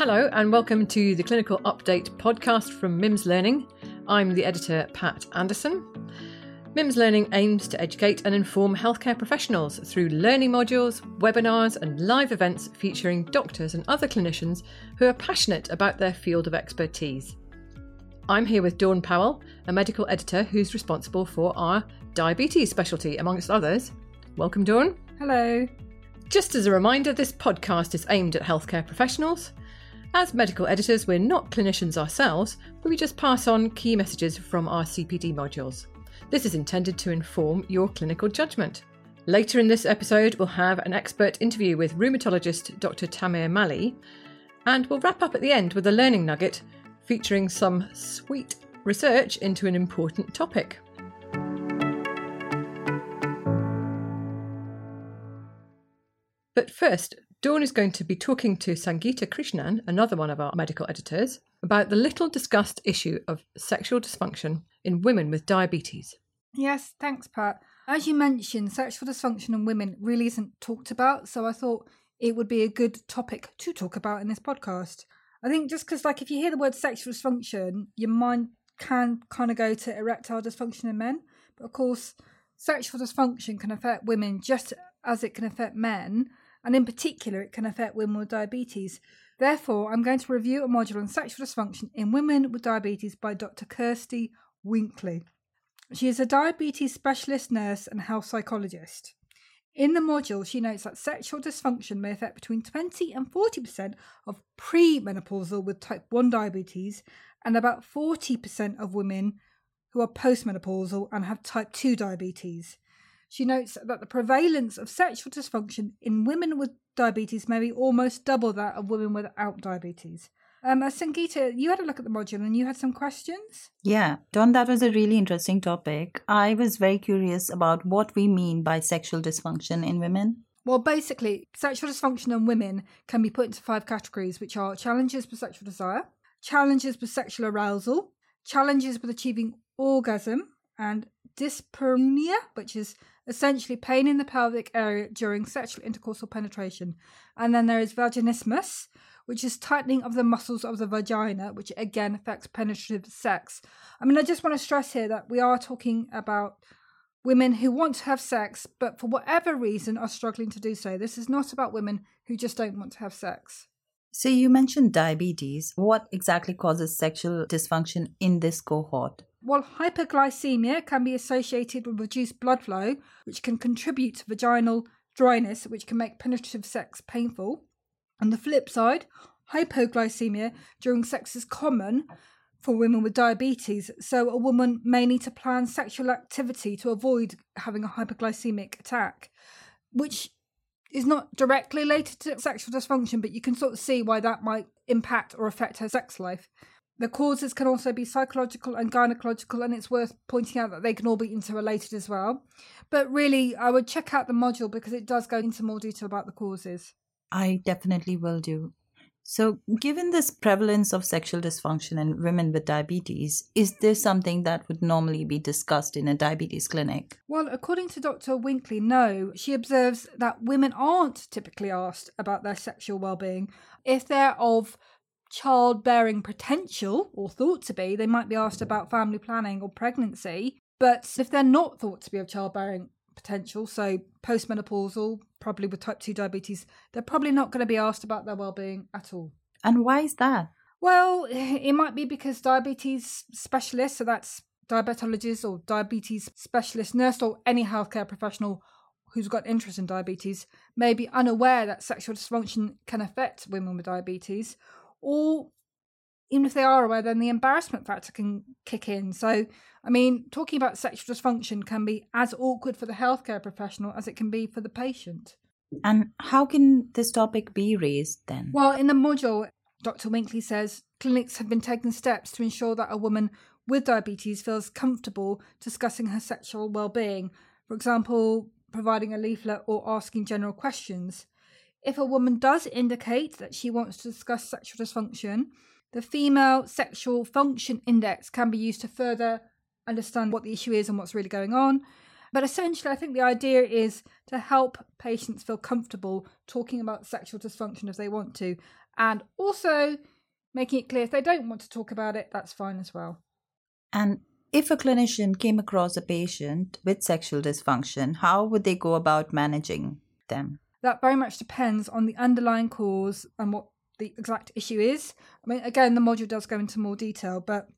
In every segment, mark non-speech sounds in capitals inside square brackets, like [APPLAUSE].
Hello, and welcome to the Clinical Update podcast from MIMS Learning. I'm the editor, Pat Anderson. MIMS Learning aims to educate and inform healthcare professionals through learning modules, webinars, and live events featuring doctors and other clinicians who are passionate about their field of expertise. I'm here with Dawn Powell, a medical editor who's responsible for our diabetes specialty, amongst others. Welcome, Dawn. Hello. Just as a reminder, this podcast is aimed at healthcare professionals. As medical editors, we're not clinicians ourselves, but we just pass on key messages from our CPD modules. This is intended to inform your clinical judgment. Later in this episode, we'll have an expert interview with rheumatologist Dr. Tamir Malley, and we'll wrap up at the end with a learning nugget featuring some sweet research into an important topic. But first, Dawn is going to be talking to Sangeeta Krishnan, another one of our medical editors, about the little discussed issue of sexual dysfunction in women with diabetes. Yes, thanks, Pat. As you mentioned, sexual dysfunction in women really isn't talked about, so I thought it would be a good topic to talk about in this podcast. I think just because, like, if you hear the word sexual dysfunction, your mind can kind of go to erectile dysfunction in men. But of course, sexual dysfunction can affect women just as it can affect men, and in particular, it can affect women with diabetes. Therefore, I'm going to review a module on sexual dysfunction in women with diabetes by Dr. Kirsty Winkley. She is a diabetes specialist nurse and health psychologist. In the module, she notes that sexual dysfunction may affect between 20 and 40% of premenopausal with type 1 diabetes and about 40% of women who are postmenopausal and have type 2 diabetes. She notes that the prevalence of sexual dysfunction in women with diabetes may be almost double that of women without diabetes. Um, uh, Sangeeta, you had a look at the module and you had some questions? Yeah, Dawn, that was a really interesting topic. I was very curious about what we mean by sexual dysfunction in women. Well, basically, sexual dysfunction in women can be put into five categories, which are challenges with sexual desire, challenges with sexual arousal, challenges with achieving orgasm, and dyspareunia, which is essentially pain in the pelvic area during sexual intercourse or penetration. And then there is vaginismus, which is tightening of the muscles of the vagina, which again affects penetrative sex. I mean, I just want to stress here that we are talking about women who want to have sex, but for whatever reason are struggling to do so. This is not about women who just don't want to have sex. So, you mentioned diabetes. What exactly causes sexual dysfunction in this cohort? While hyperglycemia can be associated with reduced blood flow, which can contribute to vaginal dryness, which can make penetrative sex painful, on the flip side, hypoglycemia during sex is common for women with diabetes, so a woman may need to plan sexual activity to avoid having a hypoglycemic attack, which is not directly related to sexual dysfunction, but you can sort of see why that might impact or affect her sex life. The causes can also be psychological and gynecological, and it's worth pointing out that they can all be interrelated as well. But really, I would check out the module because it does go into more detail about the causes. I definitely will do. So, given this prevalence of sexual dysfunction in women with diabetes, is this something that would normally be discussed in a diabetes clinic? Well, according to Dr. Winkley, no. She observes that women aren't typically asked about their sexual well-being. If they're of childbearing potential or thought to be, they might be asked about family planning or pregnancy. But if they're not thought to be of childbearing potential, so postmenopausal, probably with type 2 diabetes, they're probably not going to be asked about their well-being at all. And why is that? Well, it might be because diabetes specialists, so that's diabetologists or diabetes specialist nurse or any healthcare professional who's got interest in diabetes may be unaware that sexual dysfunction can affect women with diabetes or even if they are aware, then the embarrassment factor can kick in. So, I mean, talking about sexual dysfunction can be as awkward for the healthcare professional as it can be for the patient. And how can this topic be raised then? Well, in the module, Dr. Winkley says clinics have been taking steps to ensure that a woman with diabetes feels comfortable discussing her sexual well-being. For example, providing a leaflet or asking general questions. If a woman does indicate that she wants to discuss sexual dysfunction, the female sexual function index can be used to further understand what the issue is and what's really going on. But essentially, I think the idea is to help patients feel comfortable talking about sexual dysfunction if they want to, and also making it clear if they don't want to talk about it, that's fine as well. And if a clinician came across a patient with sexual dysfunction, how would they go about managing them? That very much depends on the underlying cause and what the exact issue is. I mean, again, the module does go into more detail, but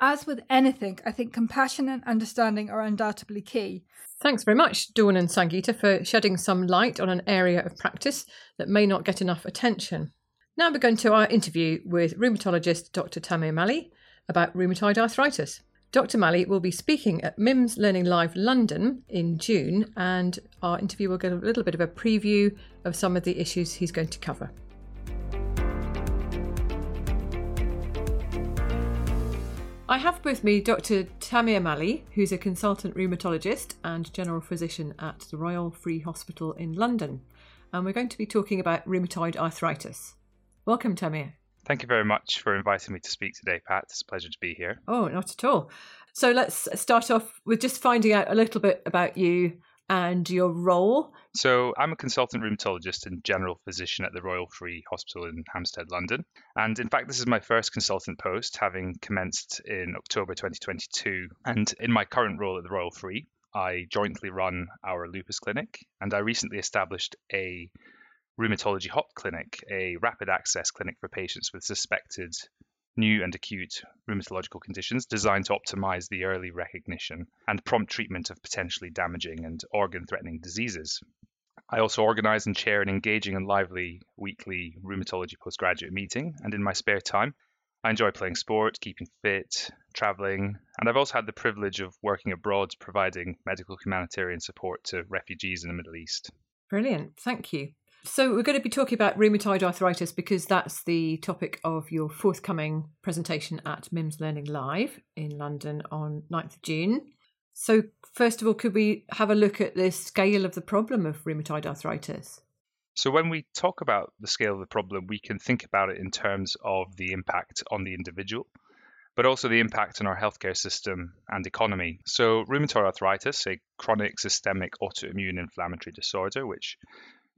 as with anything, I think compassion and understanding are undoubtedly key. Thanks very much, Dawn and Sangeeta, for shedding some light on an area of practice that may not get enough attention. Now we're going to our interview with rheumatologist Dr. Tamir Malley about rheumatoid arthritis. Dr. Malley will be speaking at MIMS Learning Live London in June, and our interview will get a little bit of a preview of some of the issues he's going to cover. I have with me Dr. Tamir Malley, who's a consultant rheumatologist and general physician at the Royal Free Hospital in London. And we're going to be talking about rheumatoid arthritis. Welcome, Tamir. Thank you very much for inviting me to speak today, Pat. It's a pleasure to be here. Oh, not at all. So let's start off with just finding out a little bit about you and your role. So, I'm a consultant rheumatologist and general physician at the Royal Free Hospital in Hampstead, London. And in fact, this is my first consultant post, having commenced in October 2022. And in my current role at the Royal Free, I jointly run our lupus clinic, and I recently established a rheumatology hot clinic, a rapid access clinic for patients with suspected new and acute rheumatological conditions designed to optimize the early recognition and prompt treatment of potentially damaging and organ threatening diseases. I also organize and chair an engaging and lively weekly rheumatology postgraduate meeting, and in my spare time, I enjoy playing sport, keeping fit, traveling, and I've also had the privilege of working abroad providing medical humanitarian support to refugees in the Middle East. Brilliant, thank you. So, we're going to be talking about rheumatoid arthritis because that's the topic of your forthcoming presentation at MIMS Learning Live in London on 9th of June. So, first of all, could we have a look at the scale of the problem of rheumatoid arthritis? So, when we talk about the scale of the problem, we can think about it in terms of the impact on the individual, but also the impact on our healthcare system and economy. So, rheumatoid arthritis, a chronic systemic autoimmune inflammatory disorder, which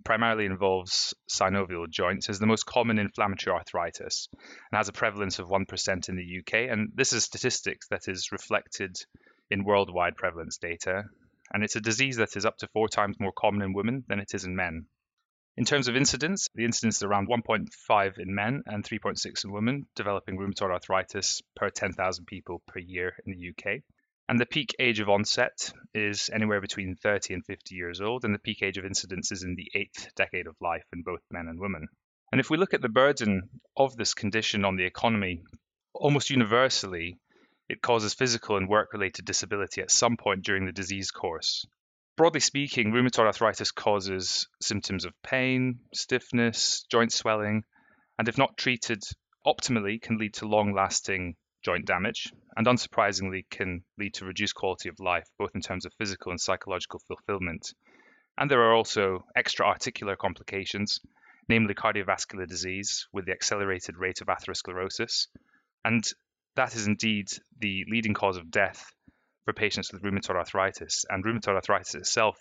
primarily involves synovial joints, is the most common inflammatory arthritis and has a prevalence of 1% in the UK. And this is statistics that is reflected in worldwide prevalence data. And it's a disease that is up to four times more common in women than it is in men. In terms of incidence, the incidence is around 1.5 in men and 3.6 in women developing rheumatoid arthritis per 10,000 people per year in the UK. And the peak age of onset is anywhere between 30 and 50 years old, and the peak age of incidence is in the eighth decade of life in both men and women. And if we look at the burden of this condition on the economy, almost universally, it causes physical and work related disability at some point during the disease course. Broadly speaking, rheumatoid arthritis causes symptoms of pain, stiffness, joint swelling, and if not treated optimally, can lead to long lasting joint damage, and unsurprisingly can lead to reduced quality of life, both in terms of physical and psychological fulfillment. And there are also extra articular complications, namely cardiovascular disease with the accelerated rate of atherosclerosis. And that is indeed the leading cause of death for patients with rheumatoid arthritis. And rheumatoid arthritis itself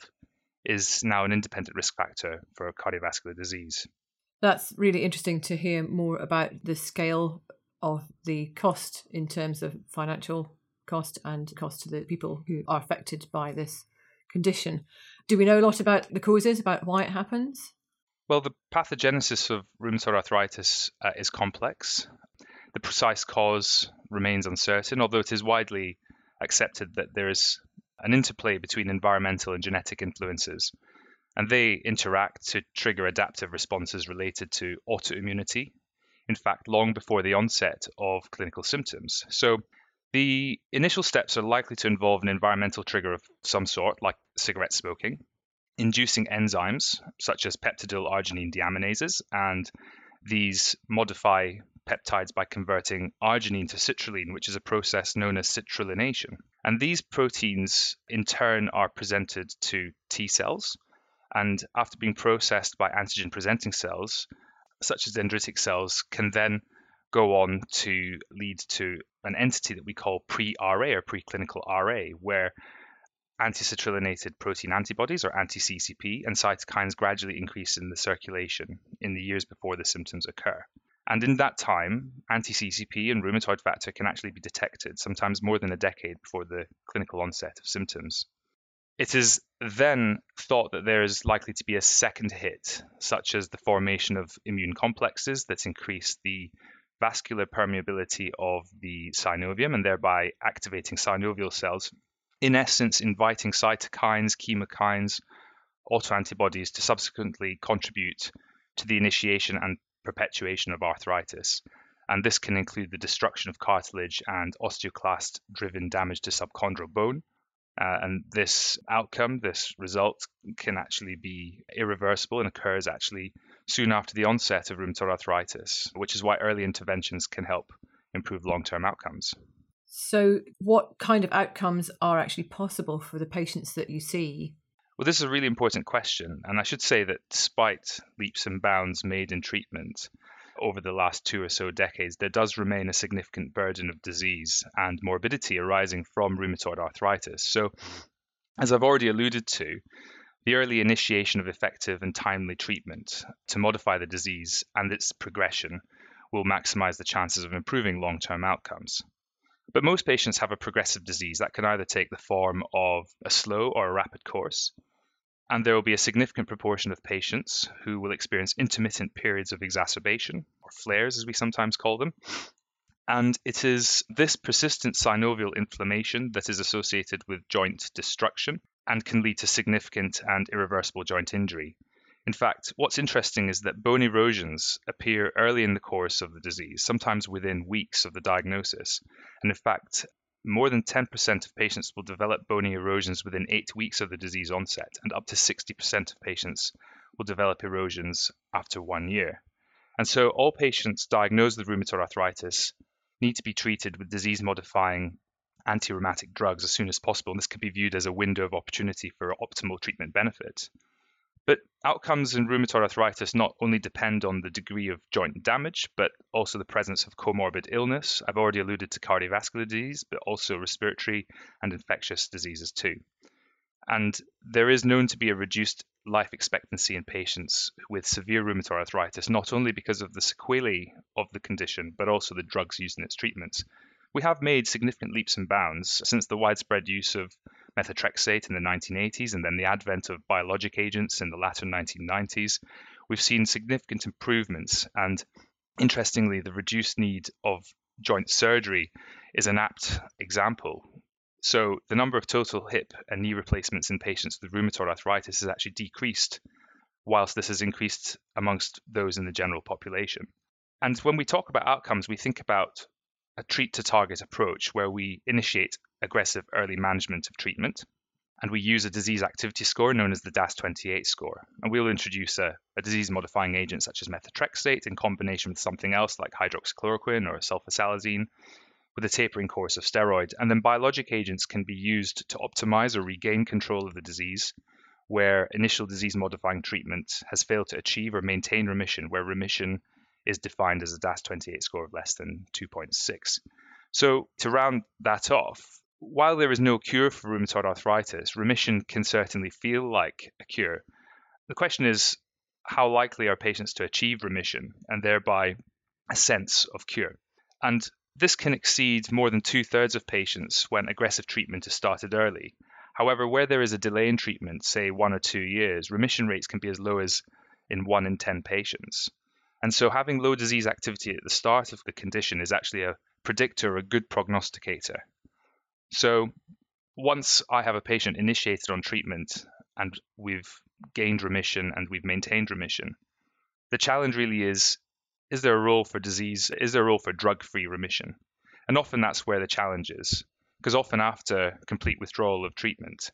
is now an independent risk factor for cardiovascular disease. That's really interesting to hear more about the scale of the cost in terms of financial cost and cost to the people who are affected by this condition. Do we know a lot about the causes, about why it happens? Well, the pathogenesis of rheumatoid arthritis uh, is complex. The precise cause remains uncertain, although it is widely accepted that there is an interplay between environmental and genetic influences, and they interact to trigger adaptive responses related to autoimmunity in fact, long before the onset of clinical symptoms. So the initial steps are likely to involve an environmental trigger of some sort, like cigarette smoking, inducing enzymes such as peptidyl arginine deiminases, and these modify peptides by converting arginine to citrulline, which is a process known as citrullination. And these proteins, in turn, are presented to T cells. And after being processed by antigen presenting cells, such as dendritic cells, can then go on to lead to an entity that we call pre-RA or preclinical RA, where anti-citrullinated protein antibodies or anti-CCP and cytokines gradually increase in the circulation in the years before the symptoms occur. And in that time, anti-CCP and rheumatoid factor can actually be detected, sometimes more than a decade before the clinical onset of symptoms. It is then thought that there is likely to be a second hit, such as the formation of immune complexes that increase the vascular permeability of the synovium and thereby activating synovial cells, in essence, inviting cytokines, chemokines, autoantibodies to subsequently contribute to the initiation and perpetuation of arthritis. And this can include the destruction of cartilage and osteoclast driven damage to subchondral bone, uh, and this outcome, this result, can actually be irreversible and occurs actually soon after the onset of rheumatoid arthritis, which is why early interventions can help improve long term outcomes. So, what kind of outcomes are actually possible for the patients that you see? Well, this is a really important question. And I should say that despite leaps and bounds made in treatment, over the last two or so decades, there does remain a significant burden of disease and morbidity arising from rheumatoid arthritis. So, as I've already alluded to, the early initiation of effective and timely treatment to modify the disease and its progression will maximize the chances of improving long term outcomes. But most patients have a progressive disease that can either take the form of a slow or a rapid course, and there will be a significant proportion of patients who will experience intermittent periods of exacerbation, or flares as we sometimes call them. And it is this persistent synovial inflammation that is associated with joint destruction and can lead to significant and irreversible joint injury. In fact, what's interesting is that bone erosions appear early in the course of the disease, sometimes within weeks of the diagnosis. And in fact, more than 10% of patients will develop bony erosions within eight weeks of the disease onset, and up to 60% of patients will develop erosions after one year. And so, all patients diagnosed with rheumatoid arthritis need to be treated with disease modifying anti rheumatic drugs as soon as possible. And this can be viewed as a window of opportunity for optimal treatment benefit. But outcomes in rheumatoid arthritis not only depend on the degree of joint damage, but also the presence of comorbid illness. I've already alluded to cardiovascular disease, but also respiratory and infectious diseases too. And there is known to be a reduced life expectancy in patients with severe rheumatoid arthritis, not only because of the sequelae of the condition, but also the drugs used in its treatments. We have made significant leaps and bounds since the widespread use of methotrexate in the 1980s and then the advent of biologic agents in the latter 1990s, we've seen significant improvements. And interestingly, the reduced need of joint surgery is an apt example. So the number of total hip and knee replacements in patients with rheumatoid arthritis has actually decreased, whilst this has increased amongst those in the general population. And when we talk about outcomes, we think about a treat to target approach where we initiate aggressive early management of treatment. And we use a disease activity score known as the DAS28 score. And we'll introduce a, a disease modifying agent such as methotrexate in combination with something else like hydroxychloroquine or sulfasalazine with a tapering course of steroid. And then biologic agents can be used to optimize or regain control of the disease where initial disease modifying treatment has failed to achieve or maintain remission, where remission is defined as a DAS28 score of less than 2.6. So, to round that off, while there is no cure for rheumatoid arthritis, remission can certainly feel like a cure. The question is how likely are patients to achieve remission and thereby a sense of cure? And this can exceed more than two thirds of patients when aggressive treatment is started early. However, where there is a delay in treatment, say one or two years, remission rates can be as low as in one in 10 patients. And so having low disease activity at the start of the condition is actually a predictor, a good prognosticator so once I have a patient initiated on treatment and we've gained remission and we've maintained remission, the challenge really is is there a role for disease? Is there a role for drug free remission? And often that's where the challenge is, because often after complete withdrawal of treatment,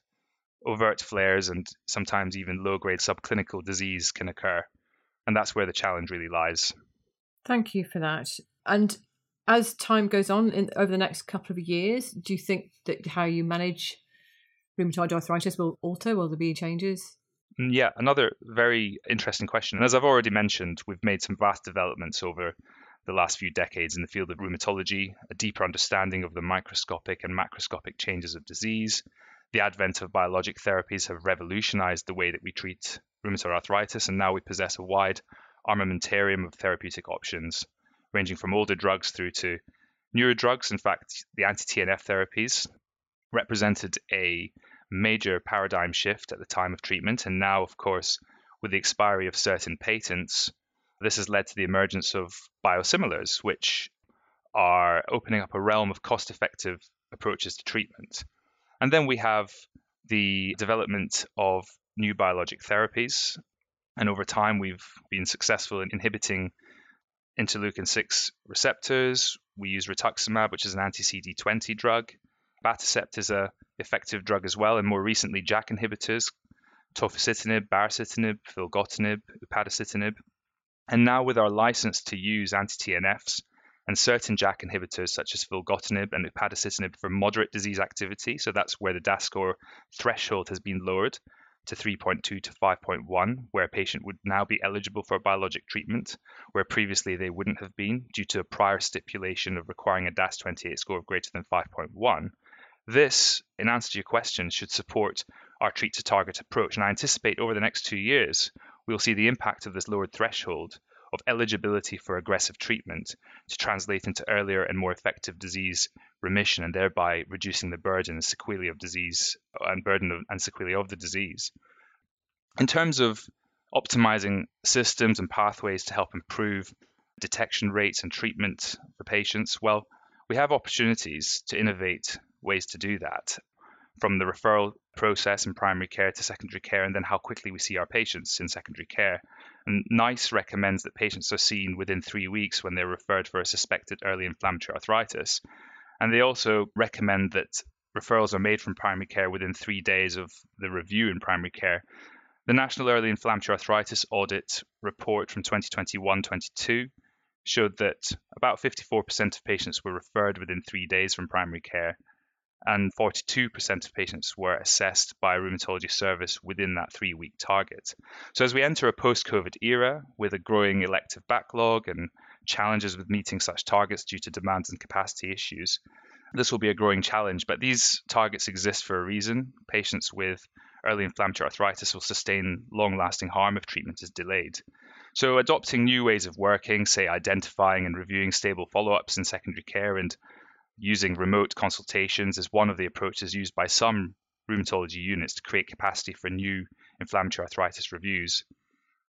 overt flares and sometimes even low grade subclinical disease can occur. And that's where the challenge really lies. Thank you for that. And as time goes on in, over the next couple of years, do you think that how you manage rheumatoid arthritis will alter? Will there be changes? Mm, yeah, another very interesting question. And As I've already mentioned, we've made some vast developments over the last few decades in the field of rheumatology, a deeper understanding of the microscopic and macroscopic changes of disease, The advent of biologic therapies have revolutionized the way that we treat rheumatoid arthritis, and now we possess a wide armamentarium of therapeutic options, ranging from older drugs through to newer drugs. In fact, the anti TNF therapies represented a major paradigm shift at the time of treatment, and now, of course, with the expiry of certain patents, this has led to the emergence of biosimilars, which are opening up a realm of cost effective approaches to treatment. And then we have the development of new biologic therapies. And over time, we've been successful in inhibiting interleukin 6 receptors. We use rituximab, which is an anti CD20 drug. Abatacept is a effective drug as well, and more recently, JAK inhibitors, tofacitinib, baricitinib, filgotinib, upadacitinib. And now, with our license to use anti TNFs and certain JAK inhibitors, such as filgotinib and upadacitinib, for moderate disease activity, so that's where the DAS score threshold has been lowered to 3.2 to 5.1, where a patient would now be eligible for a biologic treatment, where previously they wouldn't have been due to a prior stipulation of requiring a DAS 28 score of greater than 5.1. This, in answer to your question, should support our treat to target approach. And I anticipate over the next two years, we'll see the impact of this lowered threshold of eligibility for aggressive treatment to translate into earlier and more effective disease remission and thereby reducing the burden and sequelae of disease uh, and burden of, and sequelae of the disease. In terms of optimizing systems and pathways to help improve detection rates and treatment for patients, well, we have opportunities to innovate ways to do that from the referral process in primary care to secondary care, and then how quickly we see our patients in secondary care. And NICE recommends that patients are seen within three weeks when they're referred for a suspected early inflammatory arthritis. And they also recommend that referrals are made from primary care within three days of the review in primary care. The National Early Inflammatory Arthritis Audit report from 2021 22 showed that about 54% of patients were referred within three days from primary care, and 42% of patients were assessed by a rheumatology service within that three week target. So, as we enter a post COVID era with a growing elective backlog and challenges with meeting such targets due to demands and capacity issues, this will be a growing challenge. But these targets exist for a reason. Patients with early inflammatory arthritis will sustain long lasting harm if treatment is delayed. So, adopting new ways of working, say identifying and reviewing stable follow ups in secondary care and using remote consultations is one of the approaches used by some rheumatology units to create capacity for new inflammatory arthritis reviews.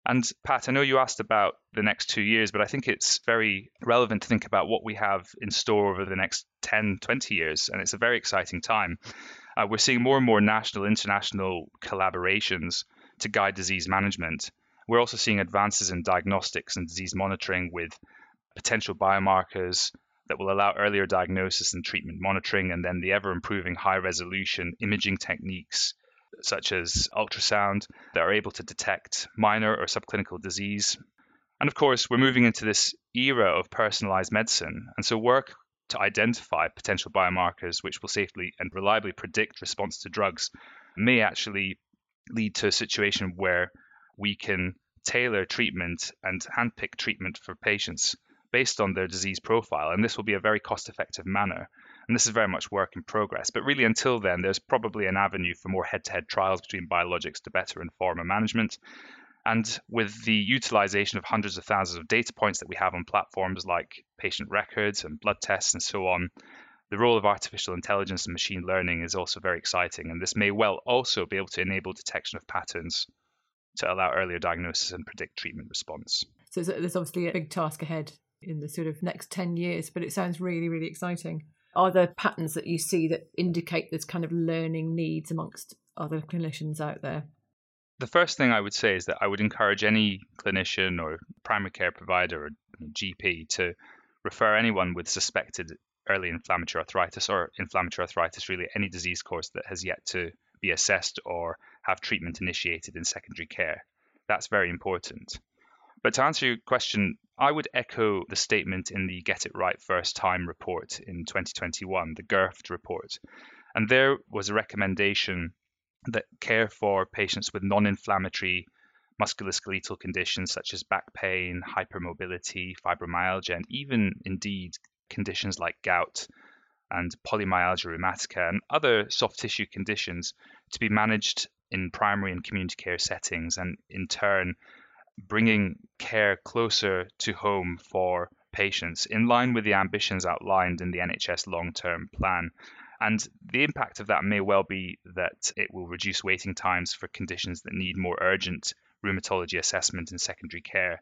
And Pat, I know you asked about the next two years, but I think it's very relevant to think about what we have in store over the next 10, 20 years. And it's a very exciting time. Uh, we're seeing more and more national, international collaborations to guide disease management. We're also seeing advances in diagnostics and disease monitoring with potential biomarkers, that will allow earlier diagnosis and treatment monitoring, and then the ever improving high resolution imaging techniques such as ultrasound that are able to detect minor or subclinical disease. And of course, we're moving into this era of personalized medicine. And so, work to identify potential biomarkers which will safely and reliably predict response to drugs may actually lead to a situation where we can tailor treatment and handpick treatment for patients based on their disease profile, and this will be a very cost effective manner. And this is very much work in progress. But really, until then, there's probably an avenue for more head to head trials between biologics to better inform a management. And with the utilization of hundreds of thousands of data points that we have on platforms like patient records and blood tests and so on, the role of artificial intelligence and machine learning is also very exciting. And this may well also be able to enable detection of patterns to allow earlier diagnosis and predict treatment response. So there's obviously a big task ahead in the sort of next 10 years, but it sounds really, really exciting. Are there patterns that you see that indicate this kind of learning needs amongst other clinicians out there? The first thing I would say is that I would encourage any clinician or primary care provider or GP to refer anyone with suspected early inflammatory arthritis or inflammatory arthritis, really any disease course that has yet to be assessed or have treatment initiated in secondary care. That's very important. But to answer your question, I would echo the statement in the Get It Right First Time report in 2021, the GIRFT report. And there was a recommendation that care for patients with non inflammatory musculoskeletal conditions such as back pain, hypermobility, fibromyalgia, and even indeed conditions like gout and polymyalgia rheumatica and other soft tissue conditions to be managed in primary and community care settings, and in turn, bringing care closer to home for patients in line with the ambitions outlined in the NHS long term plan. And the impact of that may well be that it will reduce waiting times for conditions that need more urgent rheumatology assessment and secondary care,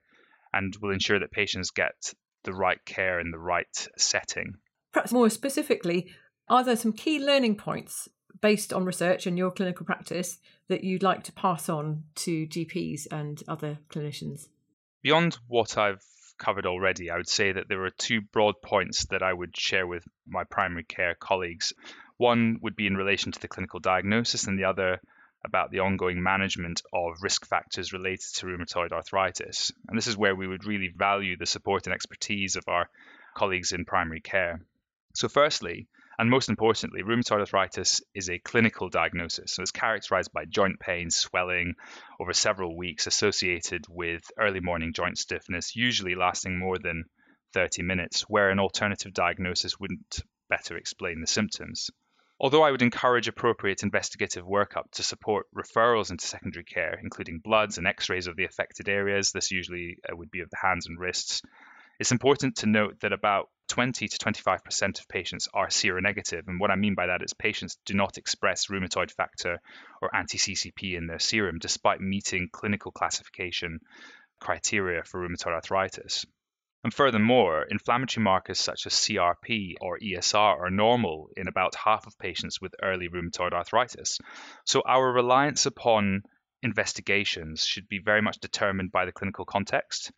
and will ensure that patients get the right care in the right setting. Perhaps more specifically, are there some key learning points based on research and your clinical practice that you'd like to pass on to GPs and other clinicians? Beyond what I've covered already, I would say that there are two broad points that I would share with my primary care colleagues. One would be in relation to the clinical diagnosis, and the other about the ongoing management of risk factors related to rheumatoid arthritis. And this is where we would really value the support and expertise of our colleagues in primary care. So, firstly, and most importantly, rheumatoid arthritis is a clinical diagnosis. So it's characterized by joint pain, swelling over several weeks associated with early morning joint stiffness, usually lasting more than 30 minutes, where an alternative diagnosis wouldn't better explain the symptoms. Although I would encourage appropriate investigative workup to support referrals into secondary care, including bloods and x rays of the affected areas, this usually uh, would be of the hands and wrists, it's important to note that about 20 to 25% of patients are seronegative. And what I mean by that is patients do not express rheumatoid factor or anti CCP in their serum, despite meeting clinical classification criteria for rheumatoid arthritis. And furthermore, inflammatory markers such as CRP or ESR are normal in about half of patients with early rheumatoid arthritis. So our reliance upon investigations should be very much determined by the clinical context.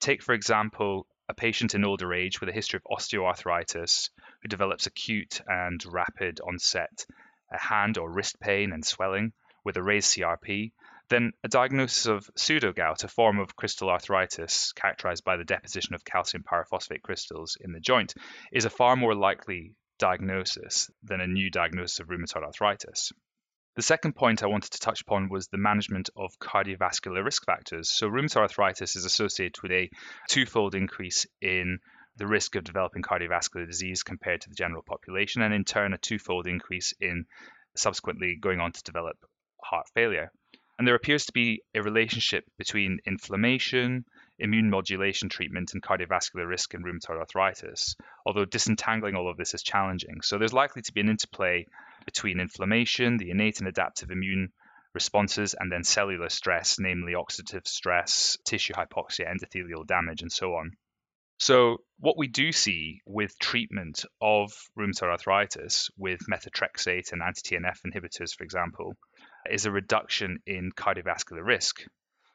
Take, for example, a patient in older age with a history of osteoarthritis who develops acute and rapid onset hand or wrist pain and swelling with a raised CRP, then a diagnosis of pseudogout, a form of crystal arthritis characterized by the deposition of calcium pyrophosphate crystals in the joint, is a far more likely diagnosis than a new diagnosis of rheumatoid arthritis. The second point I wanted to touch upon was the management of cardiovascular risk factors. So, rheumatoid arthritis is associated with a twofold increase in the risk of developing cardiovascular disease compared to the general population, and in turn, a twofold increase in subsequently going on to develop heart failure. And there appears to be a relationship between inflammation, immune modulation treatment, and cardiovascular risk in rheumatoid arthritis, although disentangling all of this is challenging. So there's likely to be an interplay between inflammation, the innate and adaptive immune responses, and then cellular stress, namely oxidative stress, tissue hypoxia, endothelial damage, and so on. So, what we do see with treatment of rheumatoid arthritis with methotrexate and anti TNF inhibitors, for example, is a reduction in cardiovascular risk.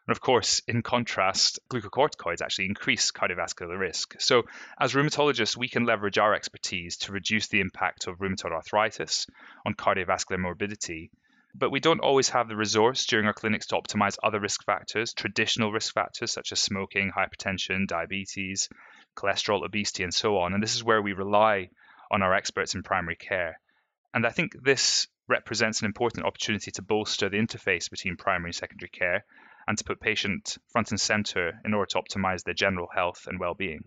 And of course, in contrast, glucocorticoids actually increase cardiovascular risk. So, as rheumatologists, we can leverage our expertise to reduce the impact of rheumatoid arthritis on cardiovascular morbidity. But we don't always have the resource during our clinics to optimize other risk factors, traditional risk factors such as smoking, hypertension, diabetes, cholesterol, obesity, and so on. And this is where we rely on our experts in primary care. And I think this represents an important opportunity to bolster the interface between primary and secondary care and to put patient front and center in order to optimize their general health and well-being.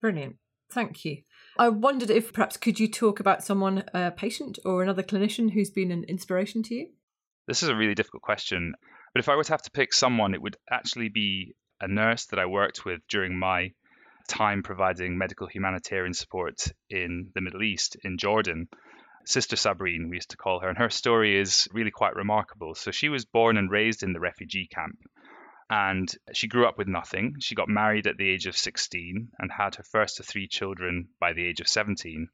Brilliant. Thank you. I wondered if perhaps could you talk about someone, a patient or another clinician who's been an inspiration to you? This is a really difficult question, but if I were to have to pick someone, it would actually be a nurse that I worked with during my time providing medical humanitarian support in the Middle East, in Jordan. Sister Sabrine, we used to call her, and her story is really quite remarkable. So she was born and raised in the refugee camp, and she grew up with nothing. She got married at the age of 16 and had her first of three children by the age of 17.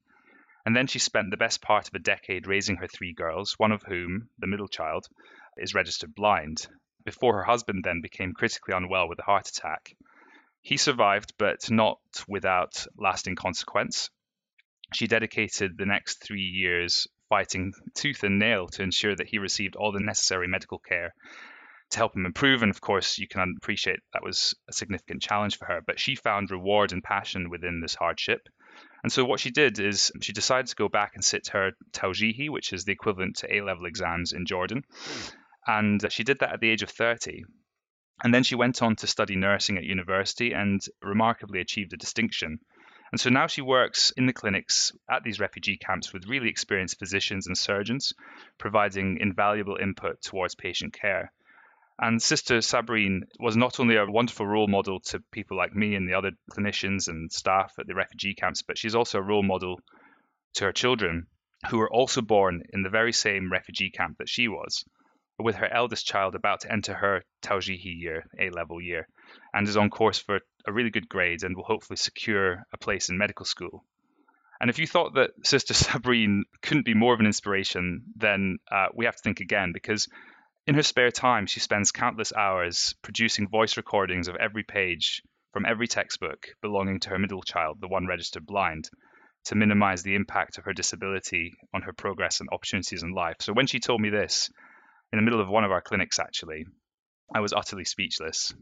And then she spent the best part of a decade raising her three girls, one of whom, the middle child, is registered blind, before her husband then became critically unwell with a heart attack. He survived, but not without lasting consequence she dedicated the next three years fighting tooth and nail to ensure that he received all the necessary medical care to help him improve. And of course, you can appreciate that was a significant challenge for her, but she found reward and passion within this hardship. And so what she did is she decided to go back and sit her Tawjihi, which is the equivalent to A level exams in Jordan. And she did that at the age of 30. And then she went on to study nursing at university and remarkably achieved a distinction And so now she works in the clinics at these refugee camps with really experienced physicians and surgeons, providing invaluable input towards patient care. And Sister Sabrine was not only a wonderful role model to people like me and the other clinicians and staff at the refugee camps, but she's also a role model to her children who were also born in the very same refugee camp that she was, with her eldest child about to enter her Tawjihi year, A level year, and is on course for a really good grade and will hopefully secure a place in medical school. And if you thought that Sister [LAUGHS] Sabrine couldn't be more of an inspiration, then uh, we have to think again because in her spare time, she spends countless hours producing voice recordings of every page from every textbook belonging to her middle child, the one registered blind, to minimize the impact of her disability on her progress and opportunities in life. So when she told me this, in the middle of one of our clinics, actually, I was utterly speechless.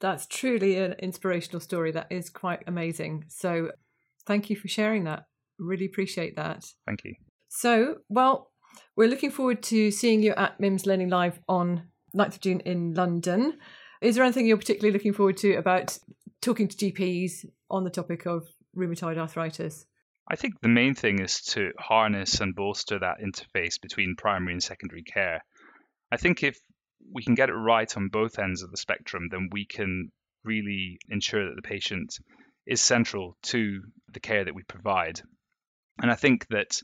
That's truly an inspirational story. That is quite amazing. So thank you for sharing that. Really appreciate that. Thank you. So, well, we're looking forward to seeing you at MIMS Learning Live on 9th of June in London. Is there anything you're particularly looking forward to about talking to GPs on the topic of rheumatoid arthritis? I think the main thing is to harness and bolster that interface between primary and secondary care. I think if we can get it right on both ends of the spectrum, then we can really ensure that the patient is central to the care that we provide. And I think that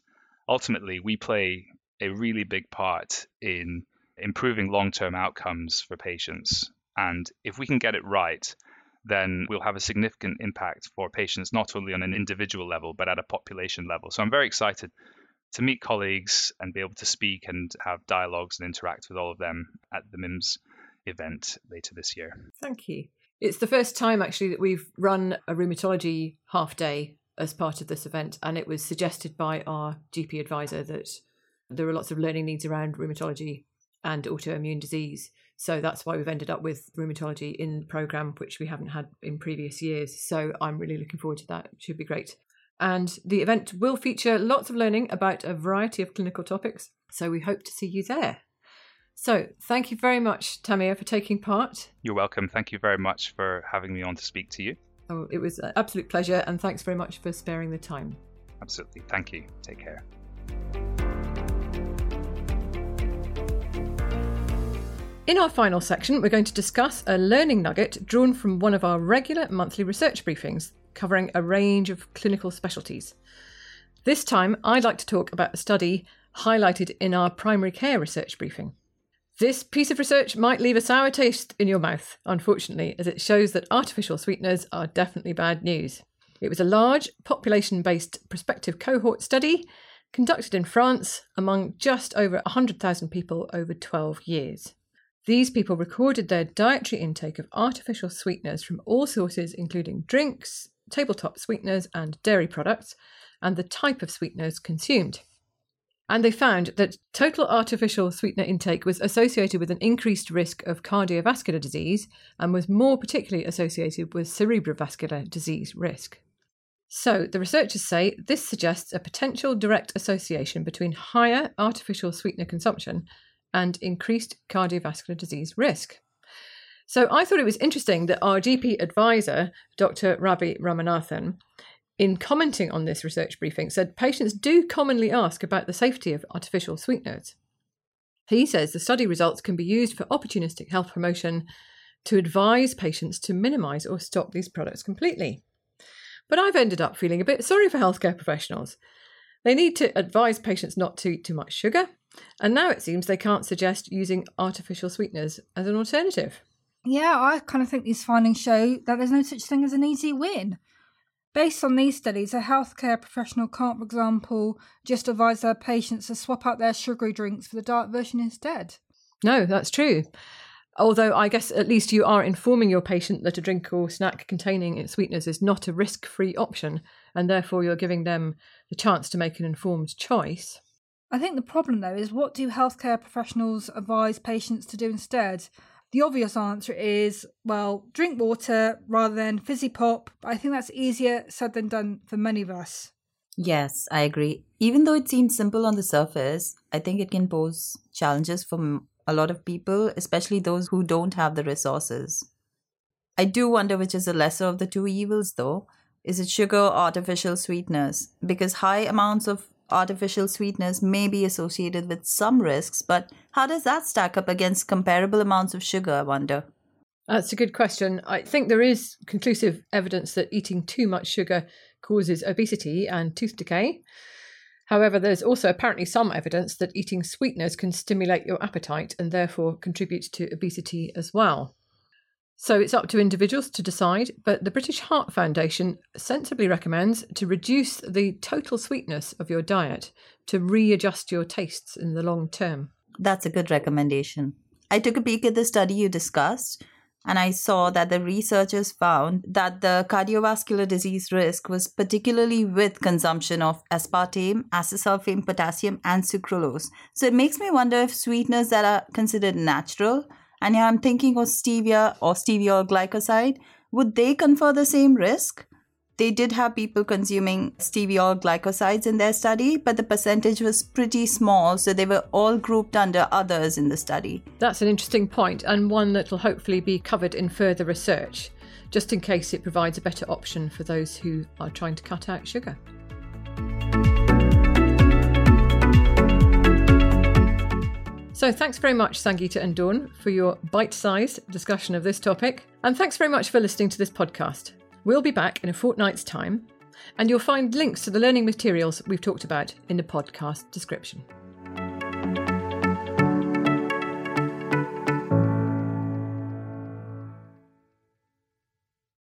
ultimately we play a really big part in improving long term outcomes for patients. And if we can get it right, then we'll have a significant impact for patients, not only on an individual level, but at a population level. So I'm very excited to meet colleagues and be able to speak and have dialogues and interact with all of them at the MIMS event later this year. Thank you. It's the first time actually that we've run a rheumatology half day as part of this event, and it was suggested by our GP advisor that there are lots of learning needs around rheumatology and autoimmune disease. So that's why we've ended up with rheumatology in the program, which we haven't had in previous years. So I'm really looking forward to that. It should be great. And the event will feature lots of learning about a variety of clinical topics. So we hope to see you there. So thank you very much, Tamir, for taking part. You're welcome. Thank you very much for having me on to speak to you. Oh, it was an absolute pleasure, and thanks very much for sparing the time. Absolutely. Thank you. Take care. In our final section, we're going to discuss a learning nugget drawn from one of our regular monthly research briefings, covering a range of clinical specialties. This time, I'd like to talk about a study highlighted in our primary care research briefing. This piece of research might leave a sour taste in your mouth, unfortunately, as it shows that artificial sweeteners are definitely bad news. It was a large, population based prospective cohort study conducted in France among just over 100,000 people over 12 years. These people recorded their dietary intake of artificial sweeteners from all sources, including drinks, tabletop sweeteners, and dairy products, and the type of sweeteners consumed. And they found that total artificial sweetener intake was associated with an increased risk of cardiovascular disease and was more particularly associated with cerebrovascular disease risk. So, the researchers say this suggests a potential direct association between higher artificial sweetener consumption and increased cardiovascular disease risk. So I thought it was interesting that our GP advisor, Dr. Ravi Ramanathan, in commenting on this research briefing, said patients do commonly ask about the safety of artificial sweeteners. He says the study results can be used for opportunistic health promotion to advise patients to minimise or stop these products completely. But I've ended up feeling a bit sorry for healthcare professionals. They need to advise patients not to eat too much sugar, and now it seems they can't suggest using artificial sweeteners as an alternative. Yeah, I kind of think these findings show that there's no such thing as an easy win. Based on these studies, a healthcare professional can't, for example, just advise their patients to swap out their sugary drinks for the diet version instead. No, that's true. Although I guess at least you are informing your patient that a drink or snack containing its sweeteners is not a risk free option, and therefore you're giving them the chance to make an informed choice. I think the problem, though, is what do healthcare professionals advise patients to do instead? The obvious answer is, well, drink water rather than fizzy pop. But I think that's easier said than done for many of us. Yes, I agree. Even though it seems simple on the surface, I think it can pose challenges for a lot of people, especially those who don't have the resources. I do wonder which is the lesser of the two evils, though. Is it sugar or artificial sweeteners? Because high amounts of artificial sweeteners may be associated with some risks, but how does that stack up against comparable amounts of sugar, I wonder? That's a good question. I think there is conclusive evidence that eating too much sugar causes obesity and tooth decay. However, there's also apparently some evidence that eating sweeteners can stimulate your appetite and therefore contribute to obesity as well. So it's up to individuals to decide, but the British Heart Foundation sensibly recommends to reduce the total sweetness of your diet to readjust your tastes in the long term. That's a good recommendation. I took a peek at the study you discussed, and I saw that the researchers found that the cardiovascular disease risk was particularly with consumption of aspartame, acesulfame, potassium, and sucralose. So it makes me wonder if sweeteners that are considered natural, and I'm thinking of stevia or stevia glycoside, would they confer the same risk? They did have people consuming stevia glycosides in their study, but the percentage was pretty small, so they were all grouped under others in the study. That's an interesting point, and one that will hopefully be covered in further research, just in case it provides a better option for those who are trying to cut out sugar. So, thanks very much, Sangeeta and Dawn, for your bite sized discussion of this topic. And thanks very much for listening to this podcast. We'll be back in a fortnight's time, and you'll find links to the learning materials we've talked about in the podcast description.